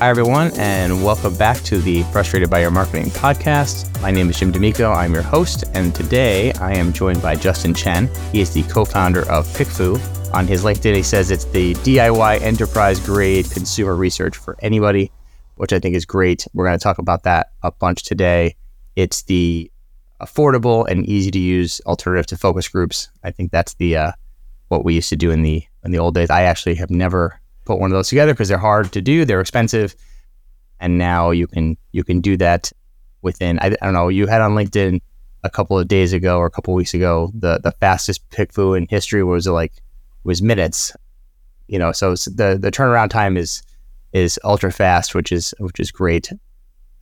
Hi, everyone, and welcome back to the Frustrated by Your Marketing podcast. My name is Jim DeMicco. I'm your host, and today I am joined by Justin Chen. He is the co founder of PickFu. On his LinkedIn, he says it's the DIY enterprise grade consumer research for anybody, which I think is great. We're going to talk about that a bunch today. It's the affordable and easy to use alternative to focus groups. I think that's the uh, what we used to do in the in the old days. I actually have never put one of those together because they're hard to do, they're expensive, and now you can you can do that within. I, I don't know. You had on LinkedIn a couple of days ago or a couple of weeks ago the the fastest PickFu in history was like was minutes. You know, so the the turnaround time is is ultra fast, which is which is great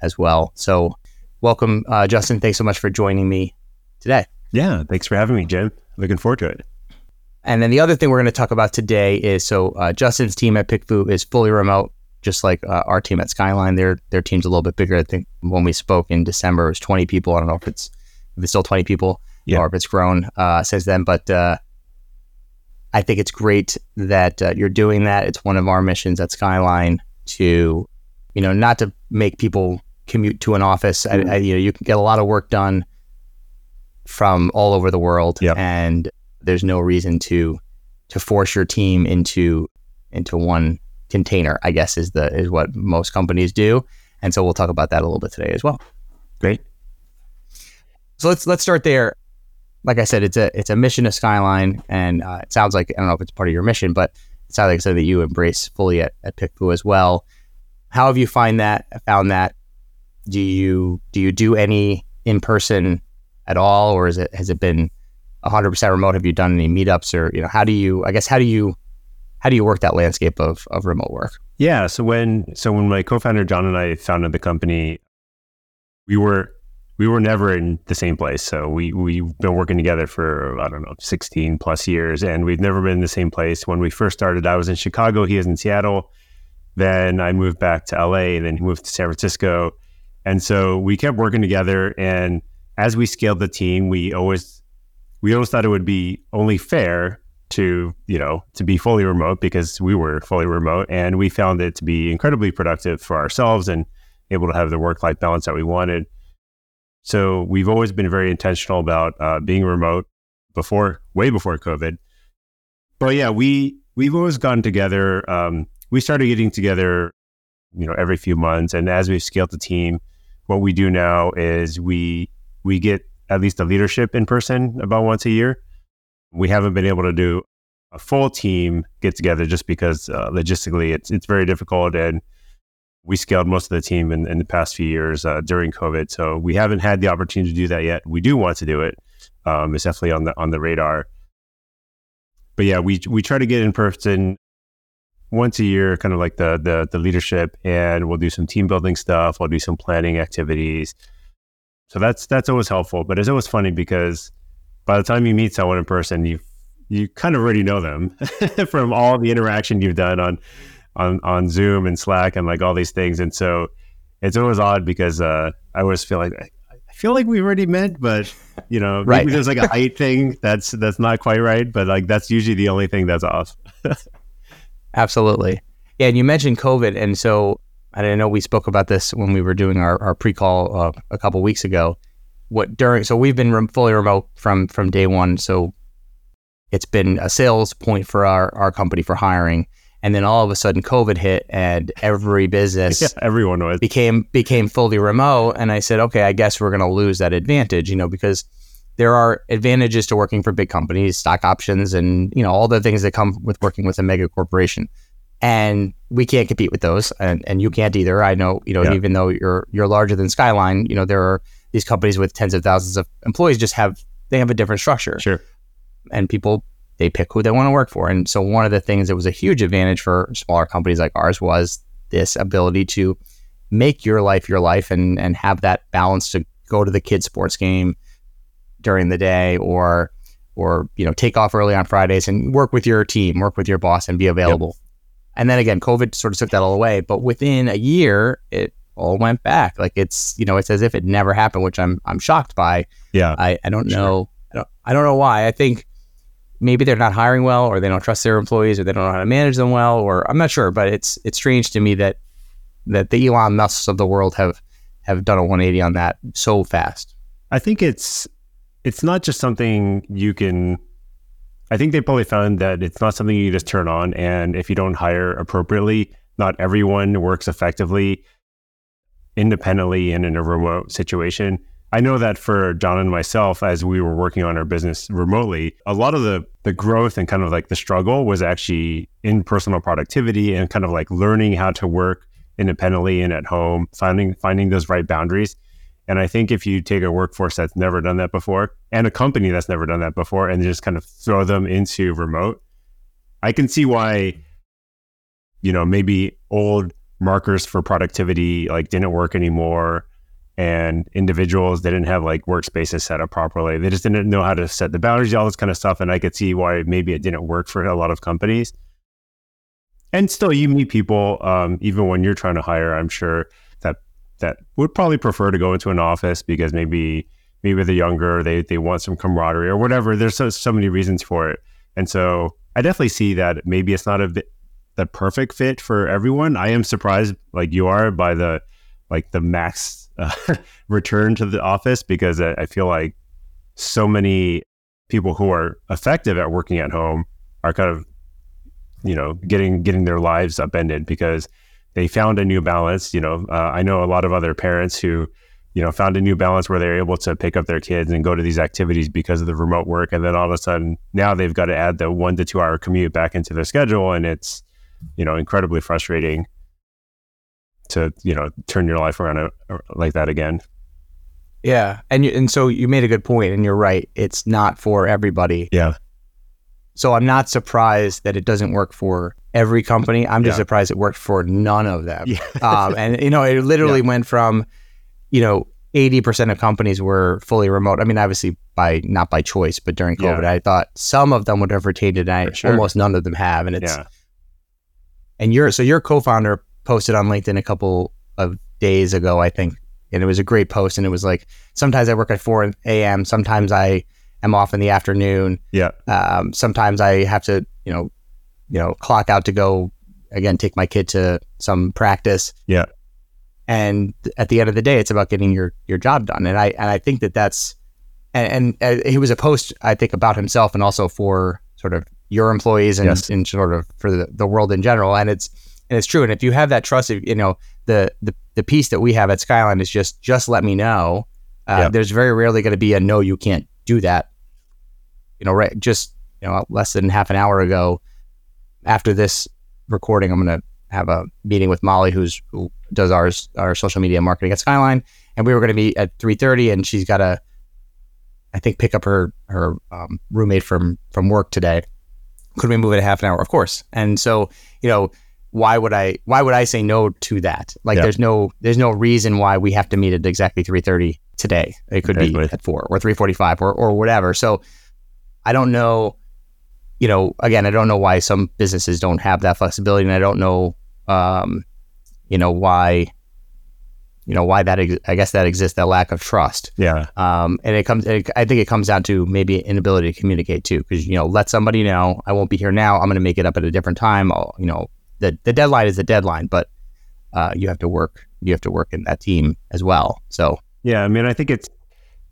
as well. So, welcome, uh, Justin. Thanks so much for joining me today. Yeah, thanks for having me, Jim. Looking forward to it. And then the other thing we're going to talk about today is so uh, Justin's team at PickFu is fully remote, just like uh, our team at Skyline. Their their team's a little bit bigger. I think when we spoke in December, it was 20 people. I don't know if it's if it's still 20 people yeah. or if it's grown uh, since then. But uh, I think it's great that uh, you're doing that. It's one of our missions at Skyline to, you know, not to make people commute to an office. Mm-hmm. I, I, you know, you can get a lot of work done from all over the world, yep. and there's no reason to to force your team into into one container. I guess is the is what most companies do, and so we'll talk about that a little bit today as well. Great. So let's let's start there. Like I said, it's a it's a mission to Skyline, and uh, it sounds like I don't know if it's part of your mission, but it sounds like something that you embrace fully at, at PickFu as well. How have you find that found that? Do you do you do any in person at all, or is it has it been 100% remote? Have you done any meetups or, you know, how do you, I guess, how do you, how do you work that landscape of, of remote work? Yeah. So when, so when my co-founder, John and I founded the company, we were, we were never in the same place. So we, we've been working together for, I don't know, 16 plus years and we've never been in the same place. When we first started, I was in Chicago, he is in Seattle. Then I moved back to LA, then he moved to San Francisco. And so we kept working together. And as we scaled the team, we always we always thought it would be only fair to you know to be fully remote because we were fully remote and we found it to be incredibly productive for ourselves and able to have the work life balance that we wanted. So we've always been very intentional about uh, being remote before way before covid. But yeah we we've always gotten together um, we started getting together you know every few months. And as we've scaled the team what we do now is we we get at least a leadership in person about once a year. We haven't been able to do a full team get together just because uh, logistically it's it's very difficult and we scaled most of the team in, in the past few years uh, during COVID. So we haven't had the opportunity to do that yet. We do want to do it. Um, it's definitely on the on the radar. But yeah, we we try to get in person once a year, kind of like the the the leadership, and we'll do some team building stuff. We'll do some planning activities. So that's that's always helpful. But it's always funny because by the time you meet someone in person, you you kind of already know them from all the interaction you've done on on on Zoom and Slack and like all these things. And so it's always odd because uh, I always feel like I feel like we already met, but you know, maybe right. there's like a height thing that's that's not quite right. But like that's usually the only thing that's off. Absolutely. Yeah, and you mentioned COVID, and so and I know we spoke about this when we were doing our, our pre-call uh, a couple weeks ago. What during so we've been fully remote from from day one. So it's been a sales point for our our company for hiring, and then all of a sudden COVID hit, and every business, yeah, everyone was became became fully remote. And I said, okay, I guess we're going to lose that advantage, you know, because there are advantages to working for big companies, stock options, and you know all the things that come with working with a mega corporation and we can't compete with those and, and you can't either. I know you know yeah. even though you're you're larger than skyline you know there are these companies with tens of thousands of employees just have they have a different structure. Sure. And people they pick who they want to work for. And so one of the things that was a huge advantage for smaller companies like ours was this ability to make your life your life and and have that balance to go to the kids sports game during the day or or you know take off early on Fridays and work with your team, work with your boss, and be available. And then again, COVID sort of took that all away. But within a year, it all went back. Like it's you know it's as if it never happened, which I'm I'm shocked by. Yeah, I, I don't sure. know I don't I don't know why. I think maybe they're not hiring well, or they don't trust their employees, or they don't know how to manage them well, or I'm not sure. But it's it's strange to me that that the Elon Musks of the world have have done a 180 on that so fast? I think it's it's not just something you can. I think they probably found that it's not something you just turn on, and if you don't hire appropriately, not everyone works effectively independently and in a remote situation. I know that for John and myself, as we were working on our business remotely, a lot of the the growth and kind of like the struggle was actually in personal productivity and kind of like learning how to work independently and at home, finding finding those right boundaries. And I think if you take a workforce that's never done that before and a company that's never done that before and just kind of throw them into remote, I can see why, you know, maybe old markers for productivity like didn't work anymore and individuals they didn't have like workspaces set up properly. They just didn't know how to set the boundaries all this kind of stuff and i could see why maybe it didn't work for a lot of companies. And still you meet people um, even when you're trying to hire i'm sure that that would probably prefer to go into an office because maybe maybe they're younger they they want some camaraderie or whatever there's so, so many reasons for it and so i definitely see that maybe it's not a the perfect fit for everyone. I am surprised, like you are, by the like the max uh, return to the office because I, I feel like so many people who are effective at working at home are kind of you know getting getting their lives upended because they found a new balance. You know, uh, I know a lot of other parents who you know found a new balance where they're able to pick up their kids and go to these activities because of the remote work, and then all of a sudden now they've got to add the one to two hour commute back into their schedule, and it's you know, incredibly frustrating to, you know, turn your life around uh, like that again. Yeah. And you, and so you made a good point and you're right. It's not for everybody. Yeah. So I'm not surprised that it doesn't work for every company. I'm just yeah. surprised it worked for none of them. Yeah. um, and you know, it literally yeah. went from, you know, 80% of companies were fully remote. I mean, obviously by not by choice, but during COVID, yeah. I thought some of them would have retained it and sure. almost none of them have. And it's, yeah. And your so your co-founder posted on LinkedIn a couple of days ago, I think, and it was a great post. And it was like, sometimes I work at 4 a.m. Sometimes I am off in the afternoon. Yeah. Um, sometimes I have to, you know, you know, clock out to go again, take my kid to some practice. Yeah. And at the end of the day, it's about getting your your job done. And I and I think that that's and, and uh, it was a post I think about himself and also for sort of your employees and, yes. and sort of for the, the world in general. And it's and it's true. And if you have that trust, you know the the the piece that we have at Skyline is just just let me know. Uh, yep. There's very rarely going to be a no, you can't do that. You know, right? Just you know, less than half an hour ago, after this recording, I'm going to have a meeting with Molly, who's who does our our social media marketing at Skyline, and we were going to meet at 3:30, and she's got to, I think, pick up her her um, roommate from from work today. Could we move it a half an hour? Of course. And so, you know, why would I why would I say no to that? Like yeah. there's no there's no reason why we have to meet at exactly 3:30 today. It could exactly. be at 4 or 3:45 or or whatever. So I don't know you know, again, I don't know why some businesses don't have that flexibility and I don't know um you know why you know why that ex- I guess that exists that lack of trust. Yeah. Um, and it comes. It, I think it comes down to maybe inability to communicate too, because you know let somebody know I won't be here now. I'm going to make it up at a different time. I'll, you know the the deadline is the deadline, but uh, you have to work. You have to work in that team as well. So yeah, I mean, I think it's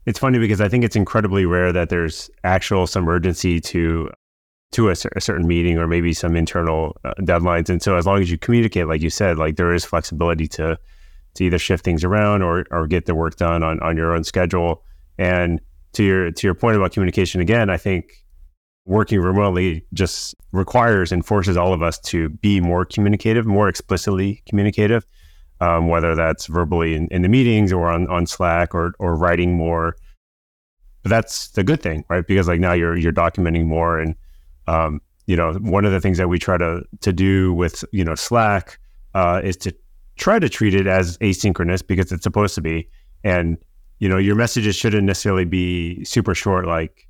it's funny because I think it's incredibly rare that there's actual some urgency to to a, a, certain meeting or maybe some internal uh, deadlines. And so as long as you communicate, like you said, like there is flexibility to to either shift things around or or get the work done on on your own schedule. And to your to your point about communication again, I think working remotely just requires and forces all of us to be more communicative, more explicitly communicative, um, whether that's verbally in, in, the meetings or on, on Slack or or writing more. But that's the good thing, right? Because like now you're you're documenting more, and um, you know one of the things that we try to to do with you know Slack uh, is to try to treat it as asynchronous because it's supposed to be. And, you know, your messages shouldn't necessarily be super short, like,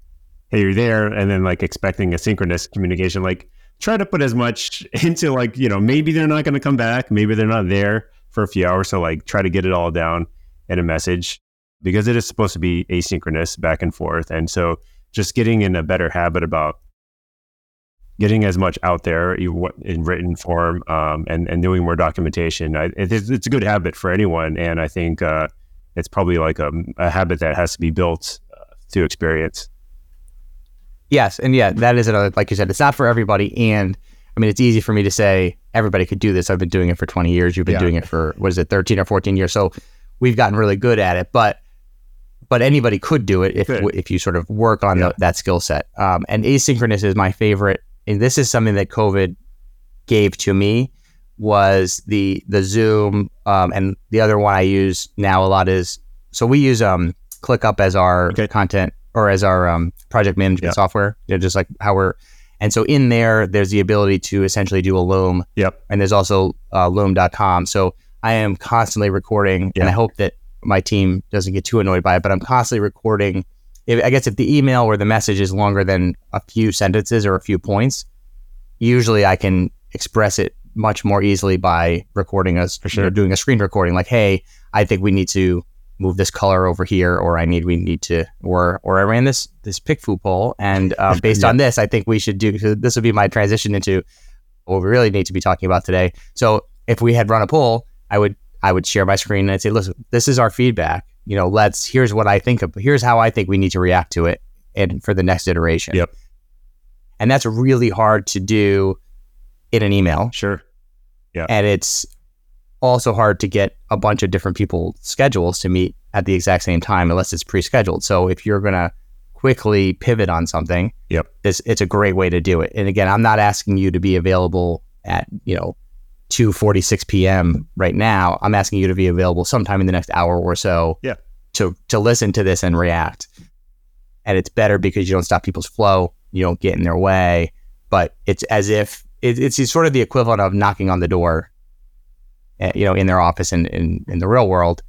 hey, you're there, and then like expecting a synchronous communication. Like, try to put as much into like, you know, maybe they're not going to come back, maybe they're not there for a few hours. So, like, try to get it all down in a message because it is supposed to be asynchronous back and forth. And so, just getting in a better habit about getting as much out there in written form um, and and doing more documentation. I, it's, it's, a good habit for anyone, and I think uh, it's probably like a, a, habit that has to be built uh, through experience. Yes, and yeah, that is another. Like you said, it's not for everybody, and I mean, it's easy for me to say everybody could do this. I've been doing it for 20 years. You've been yeah. doing it for what is it, 13 or 14 years? So we've gotten really good at it, but but anybody could do it if Good. if you sort of work on yeah. the, that skill set. Um, and asynchronous is my favorite, and this is something that COVID gave to me was the the Zoom, um, and the other one I use now a lot is so we use um, ClickUp as our okay. content or as our um, project management yeah. software. You know, just like how we're and so in there, there's the ability to essentially do a Loom. Yep. And there's also uh, Loom.com. So I am constantly recording, and I hope that my team doesn't get too annoyed by it, but I'm constantly recording. If, I guess if the email or the message is longer than a few sentences or a few points, usually I can express it much more easily by recording us for sure, you know, doing a screen recording. Like, hey, I think we need to move this color over here, or I need we need to, or or I ran this this PickFu poll, and uh, based yeah. on this, I think we should do. This would be my transition into what we really need to be talking about today. So if we had run a poll, I would I would share my screen and I'd say, listen, this is our feedback. You know, let's here's what I think of. Here's how I think we need to react to it, and for the next iteration. Yep. And that's really hard to do in an email. Sure. Yeah. And it's also hard to get a bunch of different people's schedules to meet at the exact same time unless it's pre-scheduled. So if you're gonna quickly pivot on something, yep, this it's a great way to do it. And again, I'm not asking you to be available at you know 2:46 p.m. right now. I'm asking you to be available sometime in the next hour or so. Yeah. To to listen to this and react. And it's better because you don't stop people's flow. You don't get in their way. But it's as if it, it's sort of the equivalent of knocking on the door Eh, you know, in their office in, in, in the real world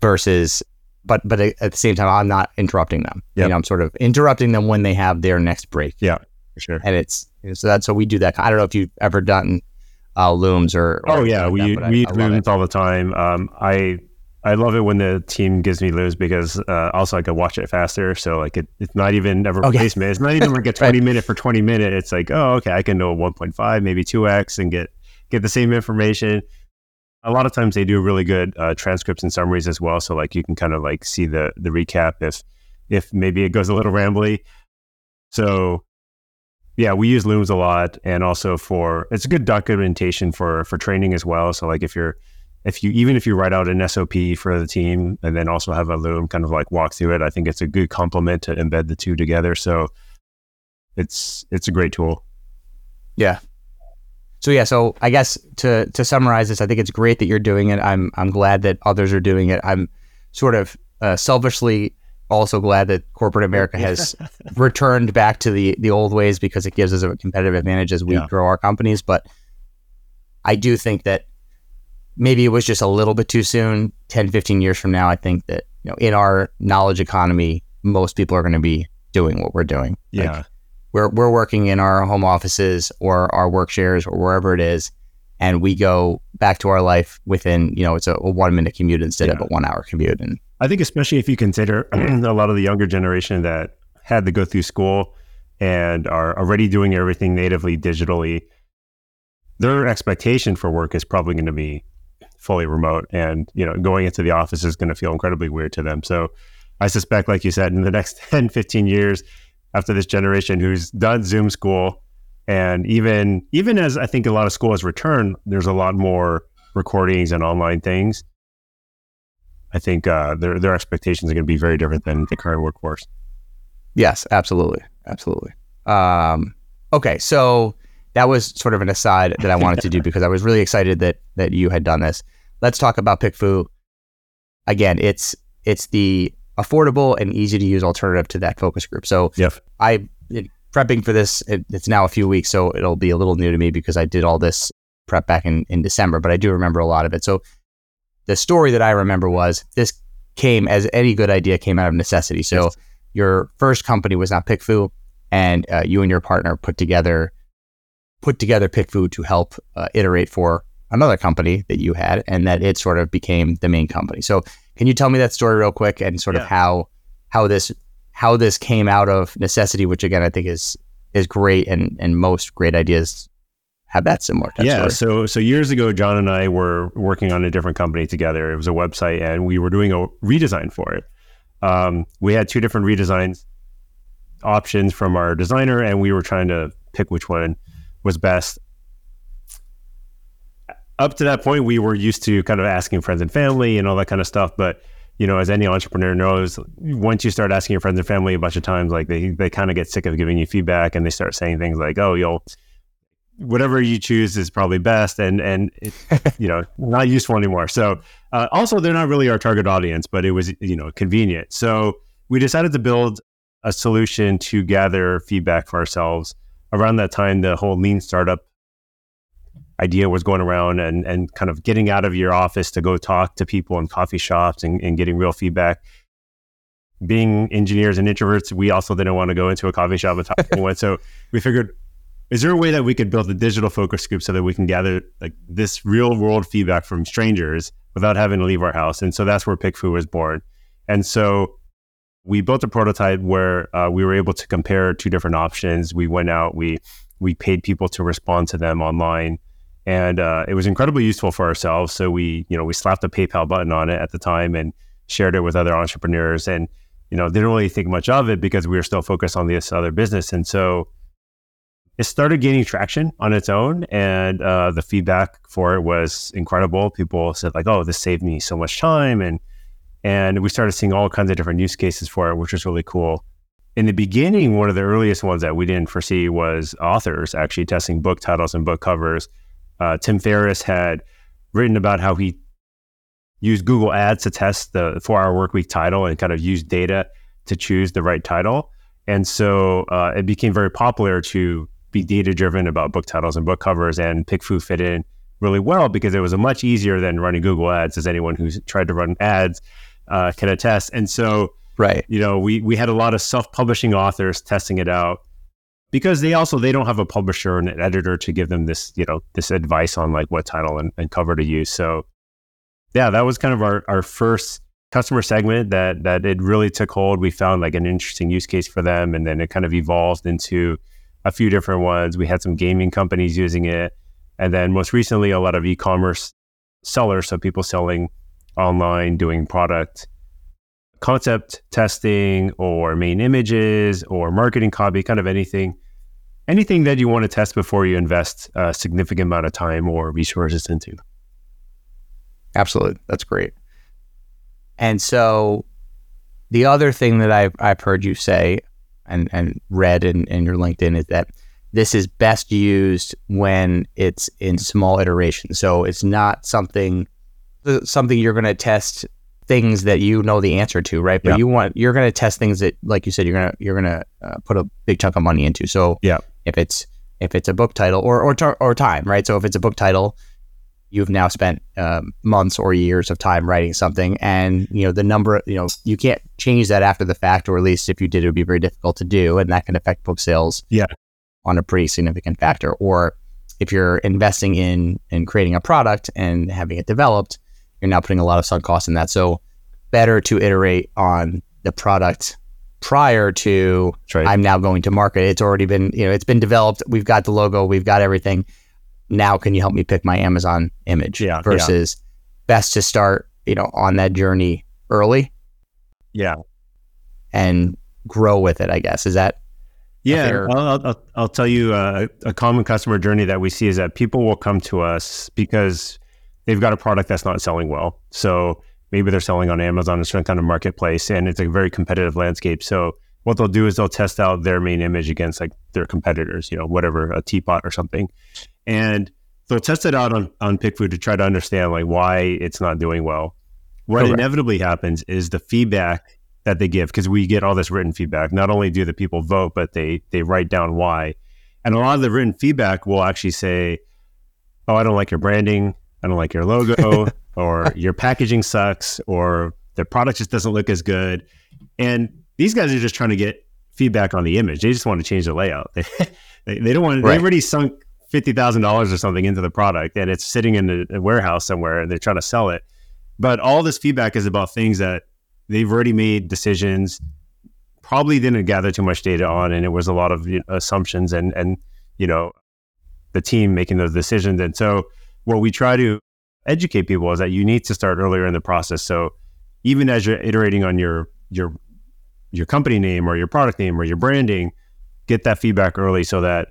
versus, but, but at the same time, I'm not interrupting them. Yep. You know, I'm sort of interrupting them when they have their next break. Yeah, for sure. And it's, so that's, so we do that. I don't know if you've ever done uh, looms or, or oh yeah, like we, that, we I, I looms all the time. Um, I, I love it when the team gives me looms because uh, also I can watch it faster. So like it, it's not even a replacement. Okay. It's not even like a 20 right. minute for 20 minute. It's like, oh, okay, I can know 1.5, maybe 2x and get, get the same information a lot of times they do really good uh, transcripts and summaries as well. So like you can kind of like see the the recap if if maybe it goes a little rambly. So yeah, we use Looms a lot, and also for it's a good documentation for for training as well. So like if you're if you even if you write out an SOP for the team and then also have a Loom kind of like walk through it, I think it's a good complement to embed the two together. So it's it's a great tool. Yeah, so yeah, so I guess to to summarize this, I think it's great that you're doing it. I'm I'm glad that others are doing it. I'm sort of uh, selfishly also glad that corporate America has returned back to the the old ways because it gives us a competitive advantage as we yeah. grow our companies. But I do think that maybe it was just a little bit too soon. 10, 15 years from now, I think that you know in our knowledge economy, most people are going to be doing what we're doing. Yeah. Like, we're we're working in our home offices or our work shares or wherever it is, and we go back to our life within you know it's a, a one minute commute instead yeah. of a one hour commute. And I think especially if you consider a lot of the younger generation that had to go through school and are already doing everything natively digitally, their expectation for work is probably going to be fully remote, and you know going into the office is going to feel incredibly weird to them. So. I suspect, like you said, in the next 10, 15 years, after this generation who's done Zoom school. And even even as I think a lot of school has returned, there's a lot more recordings and online things. I think uh, their their expectations are going to be very different than the current workforce. Yes, absolutely, absolutely. Um, okay, so that was sort of an aside that I wanted to do because I was really excited that that you had done this. Let's talk about PickFu. Again, it's it's the affordable and easy to use alternative to that focus group. So yep. I prepping for this. It, it's now a few weeks, so it'll be a little new to me because I did all this prep back in in December, but I do remember a lot of it. So the story that I remember was this came as any good idea came out of necessity. So yes. your first company was not PickFu, and uh, you and your partner put together put together PickFu to help uh, iterate for another company that you had, and that it sort of became the main company. So can you tell me that story real quick and sort yeah. of how how this how this came out of necessity, which again I think is is great, and and most great ideas have that similar. yeah. Story. So so years ago, John and I were working on a different company together. It was a website, and we were doing a redesign for it. Um, we had two different redesigns options from our designer, and we were trying to pick which one was best. Up to that point, we were used to kind of asking friends and family and all that kind of stuff, but you know, as any entrepreneur knows, once you start asking your friends and family a bunch of times, like they, they kind of get sick of giving you feedback and they start saying things like, oh, you'll, whatever you choose is probably best. And, and, it, you know, not useful anymore. So, uh, also they're not really our target audience, but it was, you know, convenient. So we decided to build a solution to gather feedback for ourselves. Around that time, the whole lean startup idea was going around and, and kind of getting out of your office to go talk to people in coffee shops and, and getting real feedback. Being engineers and introverts, we also didn't want to go into a coffee shop and talk to anyone. So we figured, is there a way that we could build a digital focus group so that we can gather like this real world feedback from strangers without having to leave our house? And so that's where PickFu was born. And so we built a prototype where uh, we were able to compare two different options. We went out, we we paid people to respond to them online and uh, it was incredibly useful for ourselves. So we, you know, we slapped a PayPal button on it at the time and shared it with other entrepreneurs, and you know, didn't really think much of it because we were still focused on this other business. And so it started gaining traction on its own, and uh, the feedback for it was incredible. People said like, "Oh, this saved me so much time," and and we started seeing all kinds of different use cases for it, which was really cool. In the beginning, one of the earliest ones that we didn't foresee was authors actually testing book titles and book covers uh, Tim Ferriss had written about how he used Google Ads to test the four hour workweek title and kind of used data to choose the right title. And so uh, it became very popular to be data driven about book titles and book covers, and PickFu fit in really well because it was a much easier than running Google Ads, as anyone who's tried to run ads uh, can attest. And so, right, you know, we we had a lot of self publishing authors testing it out, because they also they don't have a publisher and an editor to give them this you know this advice on like what title and, and cover to use. So yeah that was kind of our, our first customer segment that that it really took hold. We found like an interesting use case for them and then it kind of evolved into a few different ones. We had some gaming companies using it and then most recently a lot of e-commerce sellers so people selling online doing product concept testing or main images or marketing copy, kind of anything, anything that you want to test before you invest a significant amount of time or resources into. Absolutely. That's great. And so the other thing that I've, I've heard you say and, and read in, in your LinkedIn is that this is best used when it's in small iterations. So it's not something something you're going to test things that you know the answer to, right? But yeah. you want you're going to test things that, like you said, you're gonna you're gonna uh, put a big chunk of money into. So yeah, if it's if it's a book title or or or time, right? So if it's a book title, you've now spent um, months or years of time writing something, and you know the number. You know you can't change that after the fact, or at least if you did, it would be very difficult to do, and that can affect book sales. Yeah, on a pretty significant factor. Or if you're investing in in creating a product and having it developed you're now putting a lot of sunk costs in that. So better to iterate on the product prior to right. I'm now going to market. It's already been, you know, it's been developed. We've got the logo, we've got everything. Now can you help me pick my Amazon image? Yeah. Versus yeah. best to start, you know, on that journey early. Yeah. And grow with it, I guess. Is that yeah. I'll, I'll, I'll, tell you uh, a common customer journey that we see is that people will come to us because they've got a product that's not selling well. So maybe they're selling on Amazon or some kind of marketplace and it's a very competitive landscape. So what they'll do is they'll test out their main image against like their competitors, you know, whatever, a teapot or something. And they'll test it out on, on PickFu to try to understand like why it's not doing well. What Correct. inevitably happens is the feedback that they give, because we get all this written feedback. Not only do the people vote, but they they write down why. And a lot of the written feedback will actually say, Oh, I don't like your branding. I don't like your logo, or your packaging sucks, or the product just doesn't look as good. And these guys are just trying to get feedback on the image. They just want to change the layout. They, they, they don't want. Right. They already sunk fifty thousand dollars or something into the product, and it's sitting in a, a warehouse somewhere, and they're trying to sell it. But all this feedback is about things that they've already made decisions probably didn't gather too much data on, and it was a lot of you know, assumptions and and you know the team making those decisions. And so what we try to educate people is that you need to start earlier in the process. So even as you're iterating on your your your company name or your product name or your branding, get that feedback early so that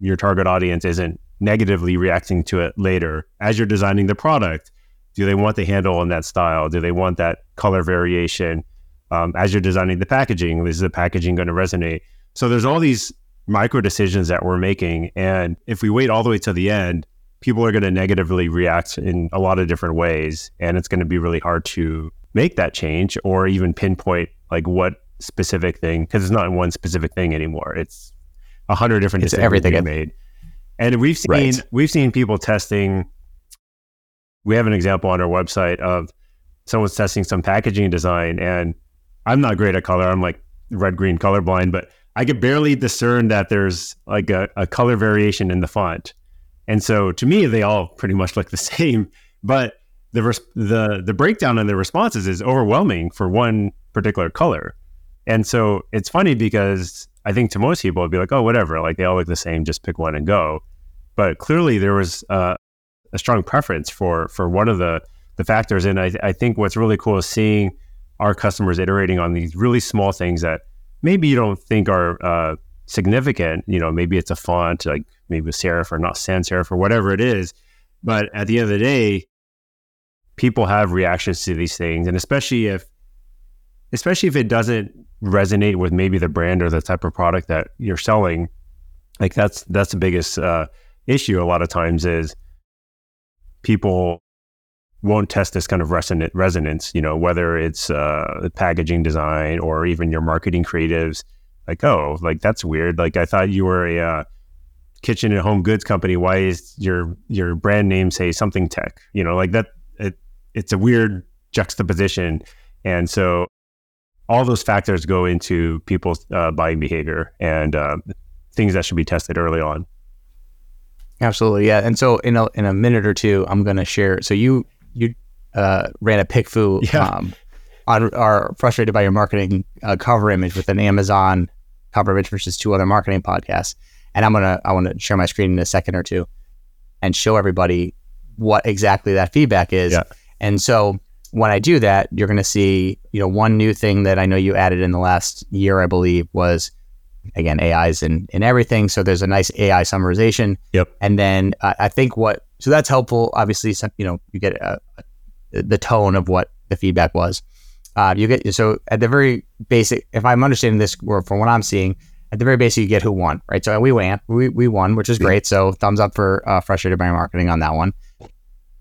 your target audience isn't negatively reacting to it later as you're designing the product. Do they want the handle in that style? Do they want that color variation? Um, as you're designing the packaging, is the packaging going to resonate? So there's all these micro decisions that we're making, and if we wait all the way to the end, people are going to negatively react in a lot of different ways, and it's going to be really hard to make that change or even pinpoint like what specific thing because it's not one specific thing anymore. It's a hundred different It's everything. being made, and we've seen Right. we've seen people testing. We have an example on our website of someone's testing some packaging design, and I'm not great at color. I'm like red green colorblind, but I could barely discern that there's like a, a color variation in the font. And so to me, they all pretty much look the same. But the res- the the breakdown in the responses is overwhelming for one particular color. And so it's funny because I think to most people it'd be like, oh, whatever, like they all look the same, just pick one and go. But clearly there was uh, a strong preference for for one of the the factors. And I, I think what's really cool is seeing our customers iterating on these really small things that maybe you don't think are uh, significant. You know, maybe it's a font, like maybe a serif or not sans serif or whatever it is. But at the end of the day, people have reactions to these things, and especially if, especially if it doesn't resonate with maybe the brand or the type of product that you're selling, like that's that's the biggest uh, issue. A lot of times is people won't test this kind of resonant resonance. You know, whether it's uh, the packaging design or even your marketing creatives. Like, oh, like that's weird. Like I thought you were a uh, kitchen and home goods company. Why is your your brand name say something tech? You know, like that. It, it's a weird juxtaposition, and so all those factors go into people's uh, buying behavior and uh, things that should be tested early on. Absolutely, yeah. And so in a in a minute or two, I'm going to share. So you you uh, ran a PickFu Yeah. um, on our frustrated by your marketing uh, cover image with an Amazon cover image versus two other marketing podcasts. And I'm gonna I want to share my screen in a second or two and show everybody what exactly that feedback is. Yeah. And so when I do that, you're going to see, you know, one new thing that I know you added in the last year, I believe, was again AI's in in everything. So there's a nice AI summarization. Yep. And then uh, I think what so that's helpful. Obviously, some, you know, you get uh, the tone of what the feedback was. Uh, you get so at the very basic. If I'm understanding this, or from what I'm seeing, at the very basic, you get who won, right? So we won, we, we won, which is great. So thumbs up for uh, frustrated by marketing on that one.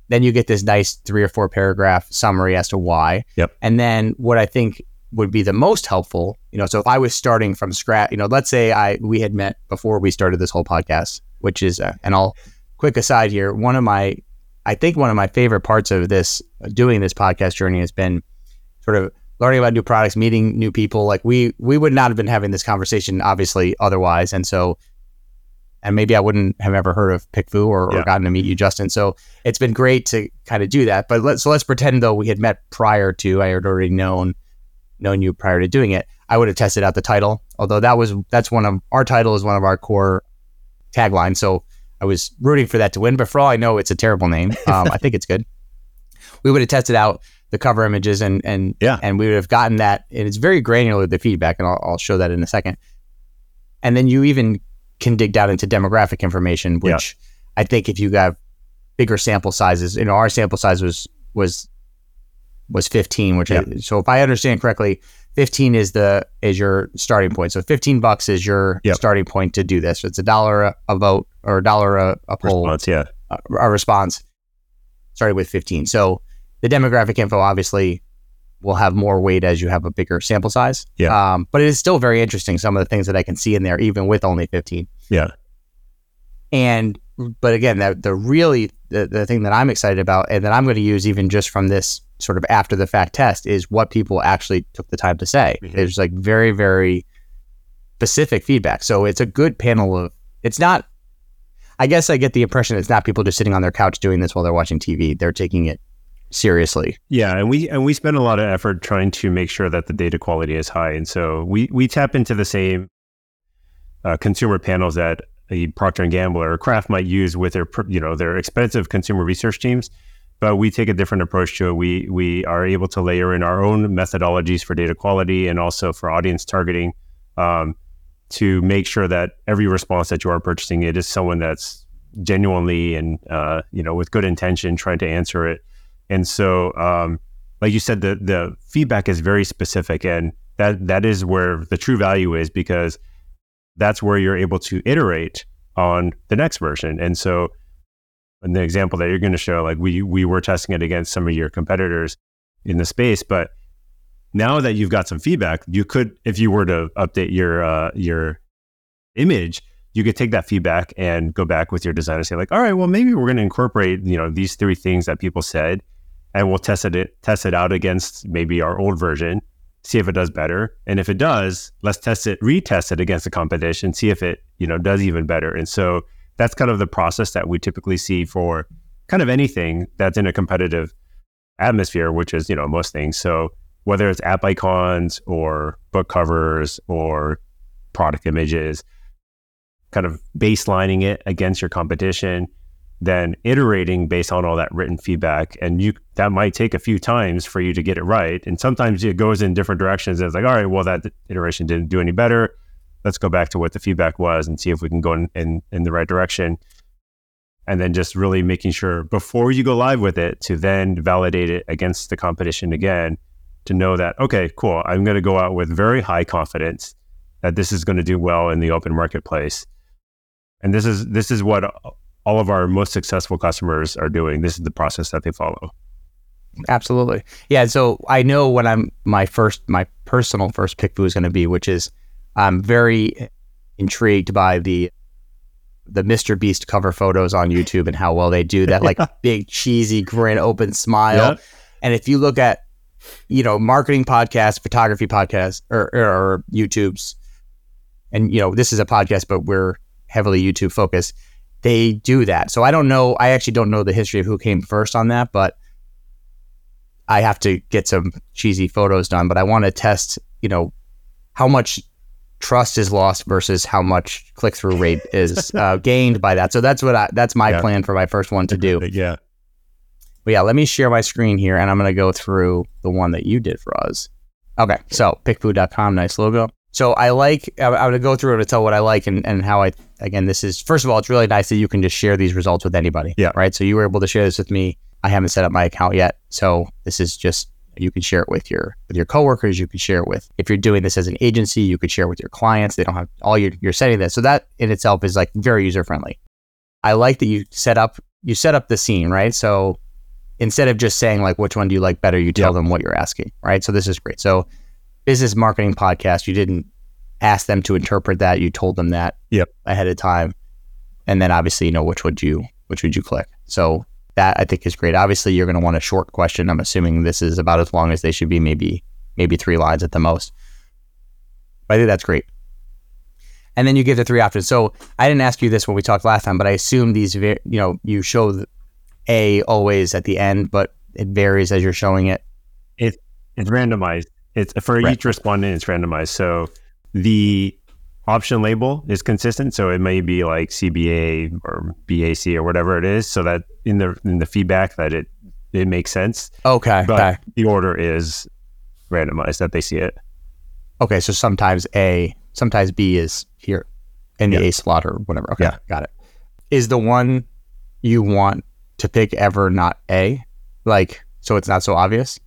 Then you get this nice three or four paragraph summary as to why. Yep. And then what I think would be the most helpful, you know, so if I was starting from scratch, you know, let's say I we had met before we started this whole podcast, which is, uh, and I'll quick aside here, one of my, I think one of my favorite parts of this doing this podcast journey has been sort of learning about new products, meeting new people. Like we we would not have been having this conversation obviously otherwise, and so. And maybe I wouldn't have ever heard of PickFu or, or gotten to meet you, Justin. So it's been great to kind of do that. But let's so let's pretend though we had met prior to I had already known known you prior to doing it. I would have tested out the title, although that was that's one of our title is one of our core taglines. So I was rooting for that to win, but for all I know, it's a terrible name. Um, I think it's good. We would have tested out the cover images and and Yeah. and we would have gotten that, and it's very granular the feedback, and I'll, I'll show that in a second. And then you even can dig down into demographic information, Yeah. which I think if you have bigger sample sizes, you know, our sample size was was was 15, which I, so if I understand correctly, 15 is the is your starting point. So 15 bucks is your Yep. starting point to do this. It's a dollar a, a vote or a dollar a, a poll Response, yeah. a, a response started with 15. So the demographic info obviously will have more weight as you have a bigger sample size. Yeah. Um, but it is still very interesting some of the things that I can see in there, even with only 15. Yeah. And but again, that the really the, the thing that I'm excited about and that I'm going to use even just from this sort of after the fact test is what people actually took the time to say. Mhm. There's like very very specific feedback. So it's a good panel of it's not I guess I get the impression it's not people just sitting on their couch doing this while they're watching TV. They're taking it seriously. Yeah, and we and we spend a lot of effort trying to make sure that the data quality is high, and so we we tap into the same uh, consumer panels that a Procter and Gamble or Kraft might use with their you know their expensive consumer research teams, but we take a different approach to it. We we are able to layer in our own methodologies for data quality and also for audience targeting um, to make sure that every response that you are purchasing it is someone that's genuinely and uh, you know with good intention trying to answer it. And so, um, like you said, the the feedback is very specific, and that that is where the true value is because that's where you're able to iterate on the next version. And so, in the example that you're going to show, like we we were testing it against some of your competitors in the space, but now that you've got some feedback, you could, if you were to update your uh, your image, you could take that feedback and go back with your designer and say, like, all right, well, maybe we're going to incorporate, you know, these three things that people said, and we'll test it test it out against maybe our old version, see if it does better, and if it does, let's test it, retest it against the competition, see if it, you know, does even better. And so that's kind of the process that we typically see for kind of anything that's in a competitive atmosphere, which is, you know, most things. So whether it's app icons or book covers or product images, kind of baselining it against your competition, then iterating based on all that written feedback. And you that might take a few times for you to get it right. And sometimes it goes in different directions. It's like, all right, well, that iteration didn't do any better. Let's go back to what the feedback was and see if we can go in, in, in the right direction. And then just really making sure before you go live with it to then validate it against the competition again to know that, okay, cool, I'm going to go out with very high confidence that this is going to do well in the open marketplace. And this is this is what all of our most successful customers are doing. This is the process that they follow. Absolutely. Yeah. So I know what I'm my first my personal first pick is going to be, which is I'm very intrigued by the the Mr. Beast cover photos on YouTube and how well they do that, like big cheesy grin, open smile. Yep. And if you look at you know, marketing podcasts, photography podcasts, or, or, YouTube's, and you know, this is a podcast, but we're heavily YouTube focused. They do that. So I don't know. I actually don't know the history of who came first on that, but I have to get some cheesy photos done. But I want to test, you know, how much trust is lost versus how much click through rate is uh, gained by that. So that's what I, that's my yeah. plan for my first one to do. Yeah. But yeah, let me share my screen here and I'm going to go through the one that you did for us. Okay, so pickfu.com, nice logo. So I like, I'm going to go through it to tell what I like and, and how I, again, this is, first of all, it's really nice that you can just share these results with anybody. Yeah. Right. So you were able to share this with me. I haven't set up my account yet. So this is just, you can share it with your with your coworkers. You can share it with if you're doing this as an agency. You could share it with your clients. They don't have all your you're setting this. So that in itself is like very user friendly. I like that you set up you set up the scene right. So instead of just saying like which one do you like better, you tell yep. them what you're asking, right? So this is great. So business marketing podcast, you didn't ask them to interpret that, you told them that yep. ahead of time. And then obviously, you know, which would you which would you click? So that I think is great. Obviously, you're going to want a short question. I'm assuming this is about as long as they should be, maybe maybe three lines at the most. But I think that's great. And then you give the three options. So I didn't ask you this when we talked last time, but I assume these, you know, you show a always at the end, but it varies as you're showing it. It it's randomized. It's for right. each respondent. It's randomized. So the option label is consistent. So it may be like CBA or BAC or whatever it is. So that in the in the feedback that it it makes sense. Okay. But okay. the order is randomized that they see it. Okay. So sometimes A, sometimes B is here in the yeah. A slot or whatever. Okay. Yeah. Got it. Is the one you want to pick ever not A? Like, so it's not so obvious?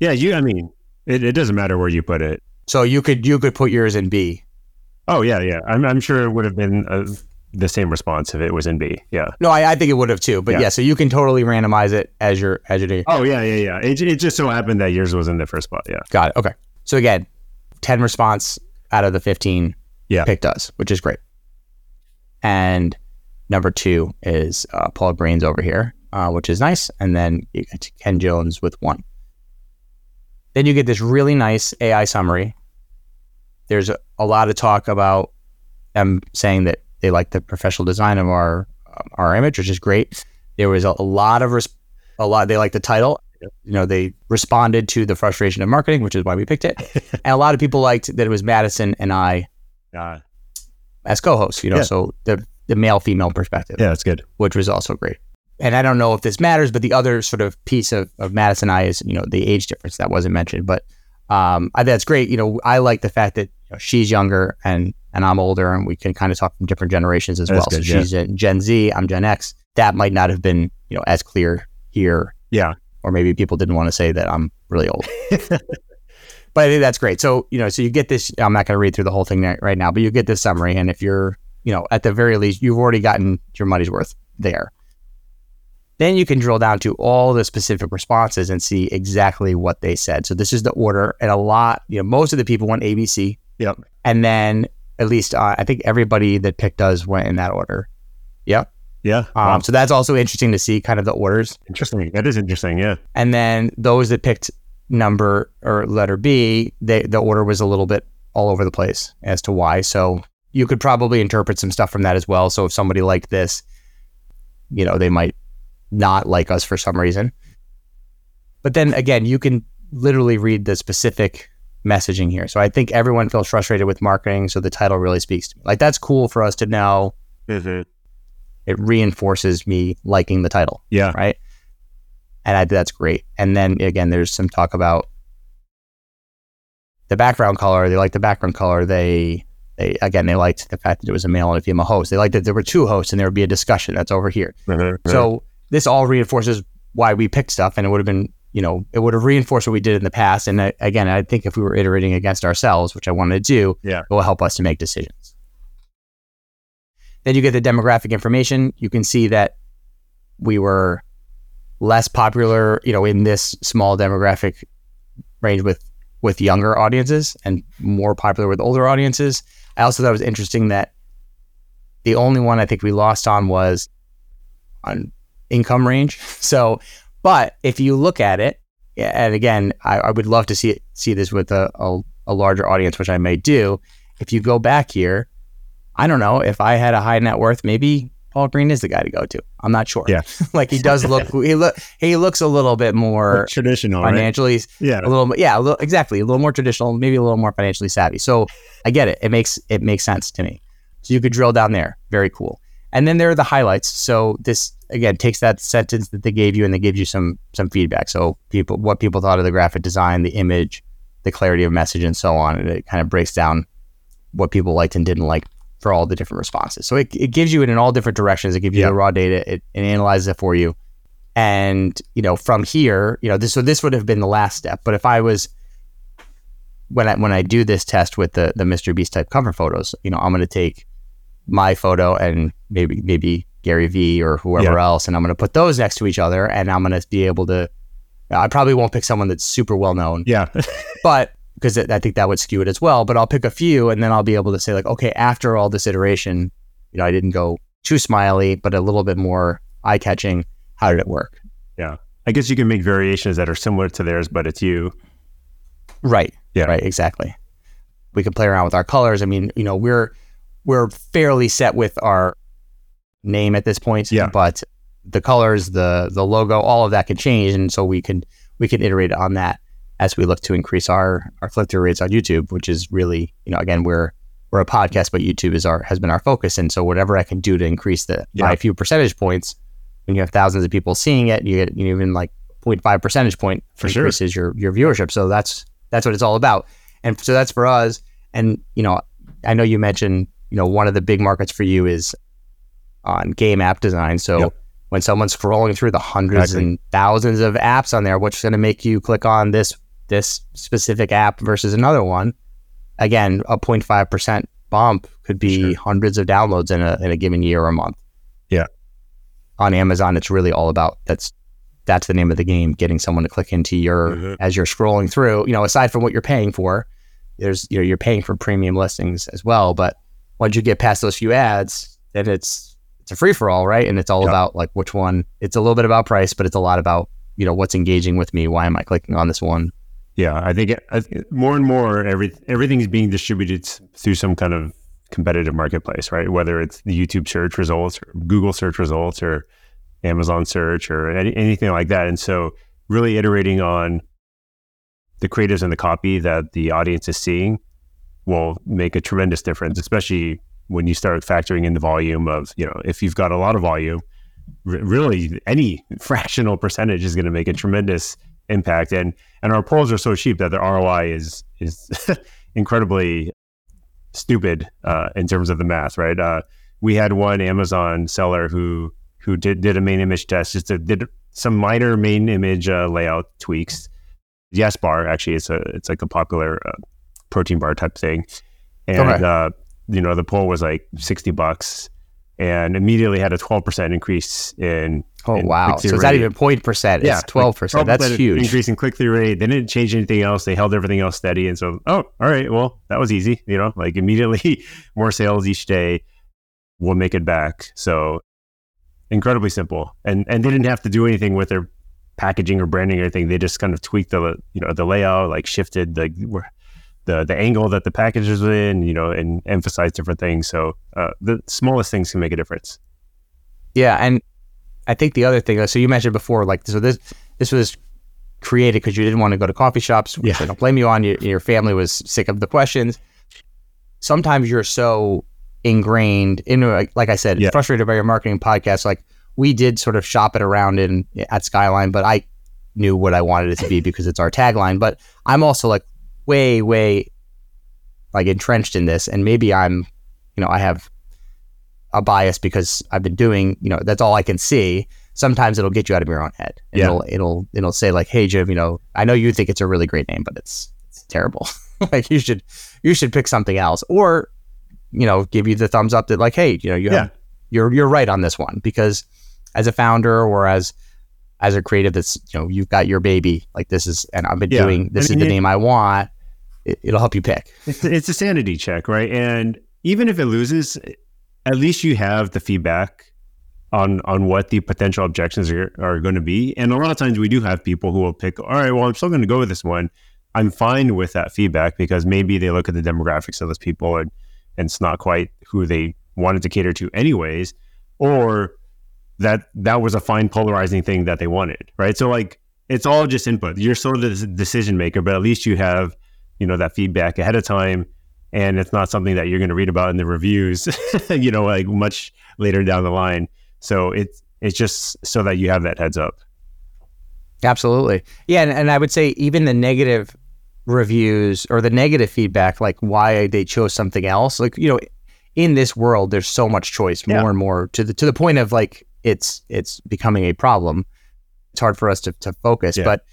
Yeah, you, I mean, it, it doesn't matter where you put it. So you could, you could put yours in B. Oh, yeah, yeah. I'm, I'm sure it would have been a, the same response if it was in B. Yeah. No, I, I think it would have too. But yeah. yeah. so you can totally randomize it as your, as your. Day. Oh, yeah, yeah, yeah. It, it just so happened that yours was in the first spot. Yeah. Got it. Okay. So again, 10 response out of the 15 yeah. picked us, which is great. And number two is uh, Paul Green's over here uh, which is nice. And then you get Ken Jones with one. Then you get this really nice AI summary. There's a, lot of talk about them saying that they like the professional design of our our image, which is great. There was a, a lot of res- a lot. They like the title. you know, they responded to the frustration of marketing, which is why we picked it. and a lot of people liked that it was Madison and I Uh, as co-hosts, you know, Yeah. so the the male female perspective, yeah, that's good. which was also great. And I don't know if this matters, but the other sort of piece of, of Madison and I is, you know, the age difference that wasn't mentioned. But um, I think that's great. You know, I like the fact that you know, she's younger and and I'm older, and we can kind of talk from different generations as That's well. good, so yeah. she's Gen- Gen Z, I'm Gen X. That might not have been, you know, as clear here Yeah. or maybe people didn't want to say that I'm really old. but I think that's great. So, you know, so you get this, I'm not going to read through the whole thing right now, but you get this summary. And if you're, you know, at the very least, you've already gotten your money's worth there. Then you can drill down to all the specific responses and see exactly what they said. So this is the order. And a lot, you know, most of the people went ABC. Yep. And then at least uh, I think everybody that picked us went in that order. Yep. Yeah. Um, Wow. So that's also interesting to see kind of the orders. Interesting. That is interesting. Yeah. And then those that picked number or letter B, they, the order was a little bit all over the place as to why. So you could probably interpret some stuff from that as well. So if somebody liked this, you know, they might not like us for some reason. But then again, you can literally read the specific messaging here. So I think everyone feels frustrated with marketing. So the title really speaks to me. Like that's cool for us to know. Mhm. It reinforces me liking the title Yeah. right? And I that's great. And then again, there's some talk about the background color. They like the background color. They they again they liked the fact that it was a male and a female host. They liked that there were two hosts and there would be a discussion that's over here. Mhm. So this all reinforces why we picked stuff, and it would have been you know it would have reinforced what we did in the past. And I, again, I think if we were iterating against ourselves, which I wanted to do, Yeah. it will help us to make decisions. Then you get the demographic information. You can see that we were less popular, you know, in this small demographic range with with younger audiences and more popular with older audiences. I also thought it was interesting that the only one I think we lost on was on income range. So, but if you look at it, and again, I, I would love to see it, see this with a, a, a larger audience, which I may do. If you go back here, I don't know if I had a high net worth, maybe Paul Green is the guy to go to. I'm not sure. Yeah. like he does look, he look, he looks a little bit more traditional, right? financially, Yeah. a little, yeah, a little, exactly, a little more traditional, maybe a little more financially savvy. So I get it. It makes it makes sense to me. So you could drill down there. Very cool. And then there are the highlights. So this again takes that sentence that they gave you and they give you some some feedback. So people, what people thought of the graphic design, the image, the clarity of message, and so on. And it kind of breaks down what people liked and didn't like for all the different responses. So it, it gives you it in all different directions. It gives you Yeah. the raw data. It, it analyzes it for you. And you know, from here, you know, this so this would have been the last step. But if I was when I when I do this test with the the Mr. Beast type cover photos, you know, I'm going to take my photo and maybe maybe Gary V or whoever else, and I'm going to put those next to each other, and I'm going to be able to. I probably won't pick someone that's super well known, Yeah. but because I think that would skew it as well. But I'll pick a few, and then I'll be able to say like, okay, after all this iteration, you know, I didn't go too smiley, but a little bit more eye catching. How did it work? Yeah, I guess you can make variations that are similar to theirs, but it's you. Right. Yeah. Right. Exactly. We can play around with our colors. I mean, you know, we're we're fairly set with our name at this point. Yeah. But the colors, the the logo, all of that can change, and so we can we can iterate on that as we look to increase our our click through rates on YouTube, which is really you know again we're we're a podcast, but YouTube is our has been our focus, and so whatever I can do to increase the by a few percentage points, when you have thousands of people seeing it, you get you know, even like 0.5 percentage point For sure. increases your your viewership. So that's that's what it's all about. And so that's for us. And you know, I know you mentioned you know one of the big markets for you is on game app design. So Yep. when someone's scrolling through the hundreds Exactly. and thousands of apps on there, what's going to make you click on this this specific app versus another one? Again, a 0.5 percent bump could be Sure. hundreds of downloads in a in a given year or month. Yeah. On Amazon, it's really all about that's that's the name of the game, getting someone to click into your Mhm. as you're scrolling through. You know, aside from what you're paying for, there's you know you're paying for premium listings as well. But once you get past those few ads, then it's it's a free for all, right? And it's all Yeah. about like which one. It's a little bit about price, but it's a lot about you know what's engaging with me. Why am I clicking on this one? Yeah, I think I think more and more every everything's being distributed through some kind of competitive marketplace, right? Whether it's the YouTube search results or Google search results or Amazon search or any, anything like that. And so really iterating on the creatives and the copy that the audience is seeing will make a tremendous difference, especially when you start factoring in the volume of, you know, if you've got a lot of volume, r- really any fractional percentage is going to make a tremendous impact. And and our polls are so cheap that the ROI is is incredibly stupid uh, in terms of the math, right? Uh, we had one Amazon seller who who did did a main image test, just to, did some minor main image uh, layout tweaks. Yes bar actually, it's a it's like a popular uh, protein bar type thing, and Okay. uh, you know the poll was like sixty bucks, and immediately had a twelve percent increase in Oh in wow! So it's not even point percent. Yeah, it's twelve percent. That's 12% huge. Increase in click through rate. They didn't change anything else. They held everything else steady. And so, oh, all right, well, that was easy. You know, like immediately more sales each day We'll make it back. So incredibly simple. And and they didn't have to do anything with their packaging or branding or anything. They just kind of tweaked the you know the layout, like shifted the the the angle that the package is in, you know, and emphasize different things. So uh, the smallest things can make a difference. Yeah, and I think the other thing. So you mentioned before, like so this this was created because you didn't want to go to coffee shops. Which Yeah. I don't blame you on. Your, your family was sick of the questions. Sometimes you're so ingrained in, like, like I said, Yeah. frustrated by your marketing podcast. Like we did sort of shop it around in at Skyline, but I knew what I wanted it to be because it's our tagline. But I'm also like way, way like entrenched in this, and maybe I'm, you know, I have a bias because I've been doing, you know, that's all I can see. Sometimes it'll get you out of your own head. And Yeah. It'll it'll it'll say like, "Hey Jim, you know, I know you think it's a really great name, but it's it's terrible. like you should you should pick something else." Or, you know, give you the thumbs up that like, "Hey, you know, you have, you're you're right on this one because as a founder or as as a creative that's, you know, you've got your baby, like this is and I've been Yeah. doing this is the name I want." It, it'll help you pick. It's, it's a sanity check, right? And even if it loses, at least you have the feedback on on what the potential objections are, are going to be. And a lot of times we do have people who will pick, all right, well, I'm still going to go with this one. I'm fine with that feedback because maybe they look at the demographics of those people and, and it's not quite who they wanted to cater to anyways, or that that was a fine polarizing thing that they wanted, right? So like it's all just input. You're sort of the decision maker, but at least you have you know that feedback ahead of time and it's not something that you're going to read about in the reviews you know like much later down the line so it's it's just so that you have that heads up Absolutely. Yeah. And, and I would say even the negative reviews or the negative feedback, like why they chose something else, like, you know, in this world, there's so much choice, more Yeah. and more to the, to the point of like, it's, it's becoming a problem. It's hard for us to, to focus, Yeah. but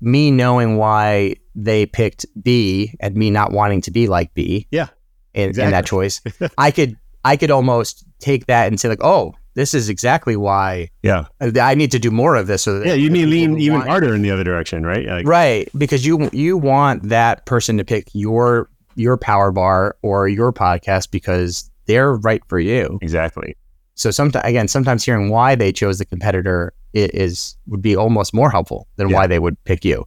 me knowing why they picked B and me not wanting to be like B. Yeah, in, in that choice, I could, I could almost take that and say like, oh, this is exactly why yeah. I need to do more of this. So yeah you need to lean even want- harder in the other direction right? Like right because you you want that person to pick your your power bar or your podcast because they're right for you. Exactly. So sometimes again sometimes hearing why they chose the competitor is would be almost more helpful than Yeah. why they would pick you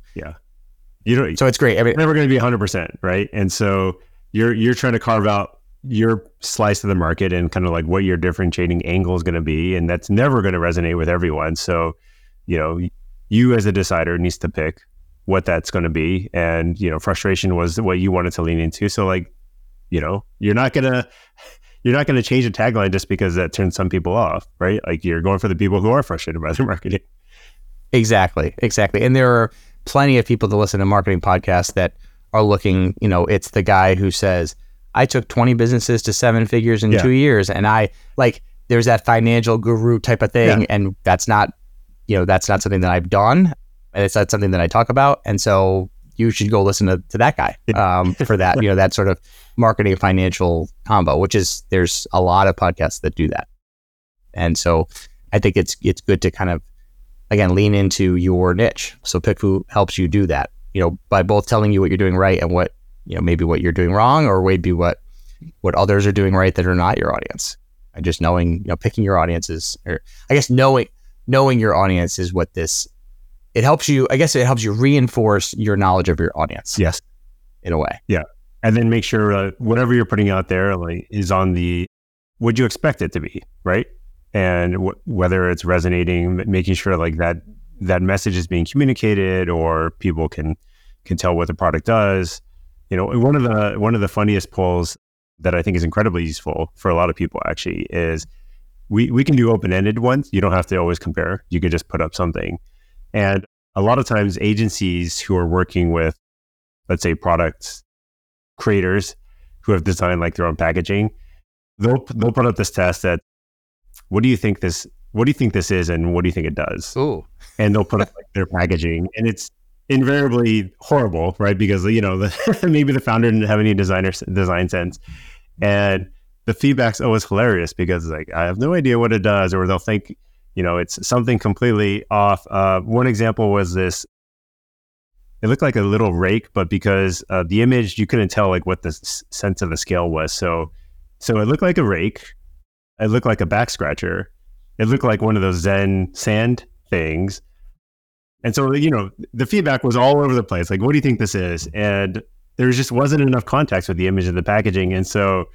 you don't so it's great. I mean, never going to be 100% right? And so you're you're trying to carve out your slice of the market and kind of like what your differentiating angle is going to be and that's never going to resonate with everyone. So you know you as a decider needs to pick what that's going to be and you know frustration was what you wanted to lean into. So like you know you're not going to you're not going to change a tagline just because that turns some people off right? Like you're going for the people who are frustrated by the marketing. Exactly exactly. And there are plenty of people that listen to marketing podcasts that are looking you know it's the guy who says i took 20 businesses to seven figures in Yeah. two years and i like there's that financial guru type of thing Yeah. and that's not you know that's not something that i've done and it's not something that i talk about and so you should go listen to, to that guy um, for that you know that sort of marketing financial combo which is there's a lot of podcasts that do that and so i think it's it's good to kind of again lean into your niche. So pickfu helps you do that you know by both telling you what you're doing right and what you know maybe what you're doing wrong or maybe what what others are doing right that are not your audience. And just knowing you know picking your audiences or i guess knowing knowing your audience is what this it helps you i guess it helps you reinforce your knowledge of your audience. Yes. In a way. Yeah. and then make sure uh, whatever you're putting out there like is on the what you expect it to be right and wh- whether it's resonating making sure like that that message is being communicated or people can can tell what the product does. You know, one of the one of the funniest polls that I think is incredibly useful for a lot of people actually is we we can do open-ended ones. You don't have to always compare. You can just put up something. And a lot of times agencies who are working with let's say product creators who have designed like their own packaging, they'll they'll put up this test that what do you think this what do you think this is and what do you think it does? Ooh. And they'll put up like their packaging and it's invariably horrible, right? Because you know the, maybe the founder didn't have any designer design sense, and the feedback's always hilarious because like I have no idea what it does, or they'll think you know it's something completely off. Uh, one example was this. It looked like a little rake, but because uh, the image, you couldn't tell like what the s- sense of the scale was. So, so it looked like a rake. It looked like a back scratcher. It looked like one of those Zen sand things and so, you know, the feedback was all over the place. Like, what do you think this is? And there just wasn't enough context with the image of the packaging. And so,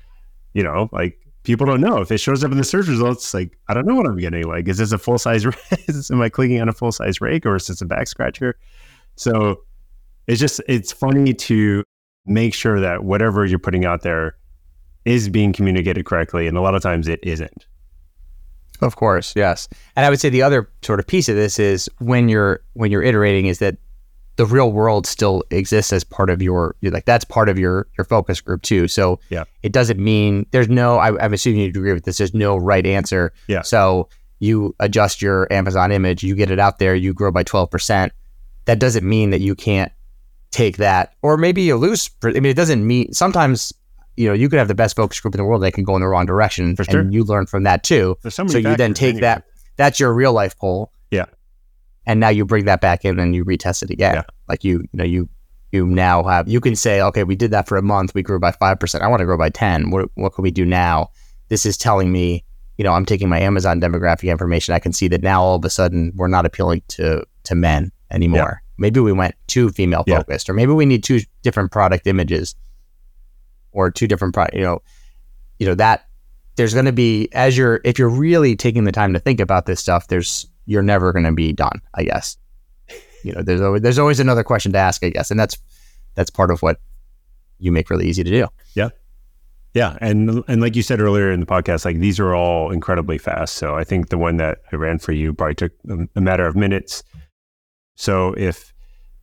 you know, like people don't know if it shows up in the search results. Like, I don't know what I'm getting. Like, is this a full size? am I clicking on a full size rake or is this a back scratcher? So it's just it's funny to make sure that whatever you're putting out there is being communicated correctly, and a lot of times it isn't. Of course, yes. And I would say the other sort of piece of this is when you're when you're iterating is that the real world still exists as part of your like that's part of your your focus group too. So yeah, it doesn't mean there's no. I, am assuming you agree with this. There's no right answer. Yeah. So you adjust your Amazon image, you get it out there, you grow by twelve percent. That doesn't mean that you can't take that, or maybe you lose. I mean, it doesn't mean sometimes you know, you could have the best focus group in the world. They can go in the wrong direction, For sure. and you learn from that too. so, So you then take that. That's your real life poll. Yeah. And now you bring that back in and you retest it again. Yeah. Like you, you know, you you now have you can say, okay, we did that for a month. We grew by five percent. I want to grow by ten. What what can we do now? This is telling me, you know, I'm taking my Amazon demographic information. I can see that now all of a sudden we're not appealing to to men anymore. Maybe we went too female Yeah. focused, or maybe we need two different product images, or two different product. You know, you know that there's going to be as you're if you're really taking the time to think about this stuff there's you're never going to be done i guess you know there's always there's always another question to ask i guess and that's that's part of what you make really easy to do Yeah. Yeah, and and like you said earlier in the podcast, like these are all incredibly fast. So I think the one that I ran for you probably took a, a matter of minutes. So if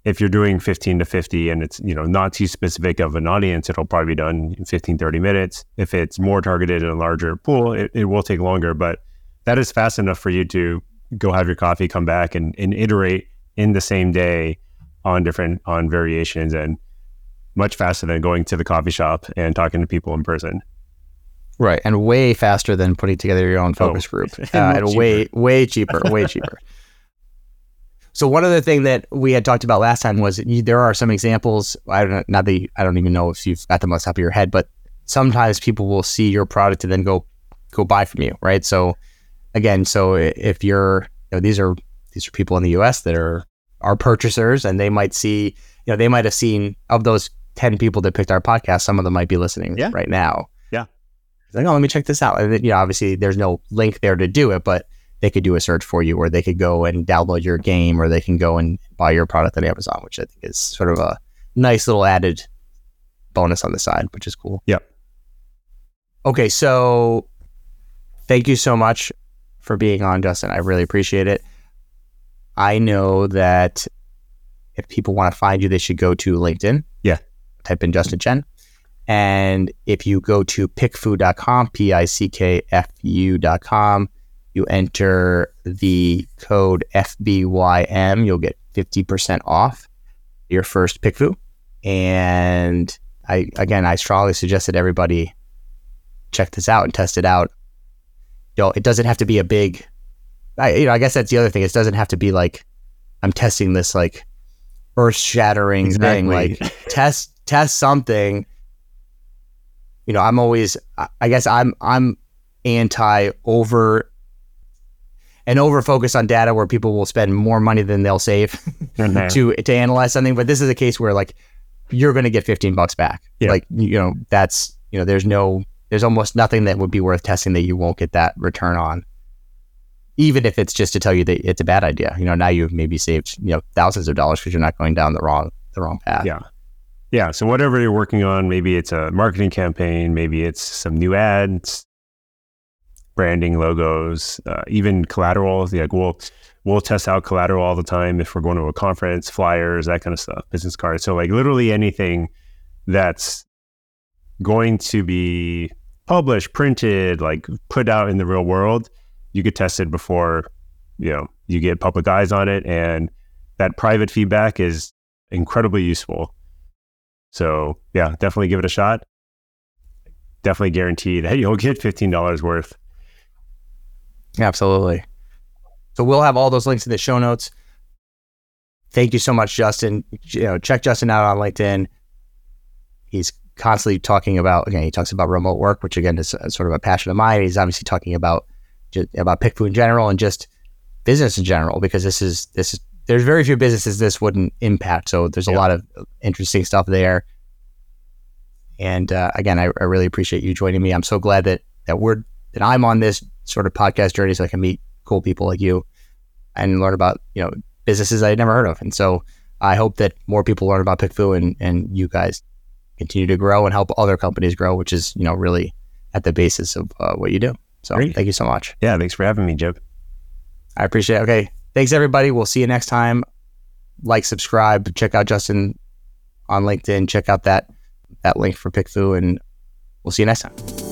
if you're doing 15 to 50 and it's you know not too specific of an audience, it'll probably be done in 15 30 minutes. If it's more targeted in a larger pool, it, it will take longer, but that is fast enough for you to go have your coffee, come back and, and iterate in the same day on different on variations and much faster than going to the coffee shop and talking to people in person. right and way faster than putting together your own focus Oh, group uh, much and way way cheaper way cheaper so one other thing that we had talked about last time was you, there are some examples i don't not that you, i don't even know if you've got them on the top of your head but sometimes people will see your product and then go go buy from you right so again so if you're you know, these are these are people in the us that are our purchasers and they might see you know they might have seen of those 10 people that picked our podcast some of them might be listening Yeah. right now Yeah. It's like oh let me check this out and then, you know obviously there's no link there to do it but they could do a search for you or they could go and download your game or they can go and buy your product at amazon which i think is sort of a nice little added bonus on the side which is cool. Yep. okay so thank you so much for being on justin. I really appreciate it. I know that if people want to find you they should go to linkedin. Yeah. type in justin chen. And if you go to pickfu.com p-i-c-k-f-u.com you enter the code FBYM, you'll get 50% off your first PickFu. And I again, I strongly suggest that everybody check this out and test it out. You know, it doesn't have to be a big, I, you know, I guess that's the other thing. It doesn't have to be like I'm testing this like earth-shattering thing. Like test test something. You know, I'm always, I- I guess I'm I'm anti over and over focus on data where people will spend more money than they'll save Mhm. to to analyze something. But this is a case where like you're going to get 15 bucks back. Yeah. Like you know that's you know there's no there's almost nothing that would be worth testing that you won't get that return on. even if it's just to tell you that it's a bad idea. You know, now you've maybe saved you know thousands of dollars because you're not going down the wrong the wrong path. Yeah. Yeah. So whatever you're working on, maybe it's a marketing campaign, maybe it's some new ads, branding, logos, uh, even collateral. Like we'll we'll test out collateral all the time if we're going to a conference, flyers, that kind of stuff, business cards. So like literally anything that's going to be published, printed, like put out in the real world, you get tested before you know you get public eyes on it, and that private feedback is incredibly useful. So yeah, definitely give it a shot. Definitely guarantee that you'll get fifteen dollars worth. Absolutely. So we'll have all those links in the show notes. Thank you so much, Justin. You know, check Justin out on LinkedIn. He's constantly talking about again. He talks about remote work, which again is sort of a passion of mine. He's obviously talking about about PickFu in general and just business in general because this is this is there's very few businesses this wouldn't impact. So there's a yeah. lot of interesting stuff there. And uh, again, I, I, really appreciate you joining me. I'm so glad that that we're that I'm on this sort of podcast journey so I can meet cool people like you and learn about you know businesses I had never heard of. And so I hope that more people learn about PickFu and and you guys continue to grow and help other companies grow, which is you know really at the basis of uh, what you do. So Great. thank you so much. Yeah, thanks for having me, Jim. I appreciate it. Okay, thanks everybody. We'll see you next time. Like, subscribe, check out Justin on LinkedIn. Check out that that link for PickFu, and we'll see you next time.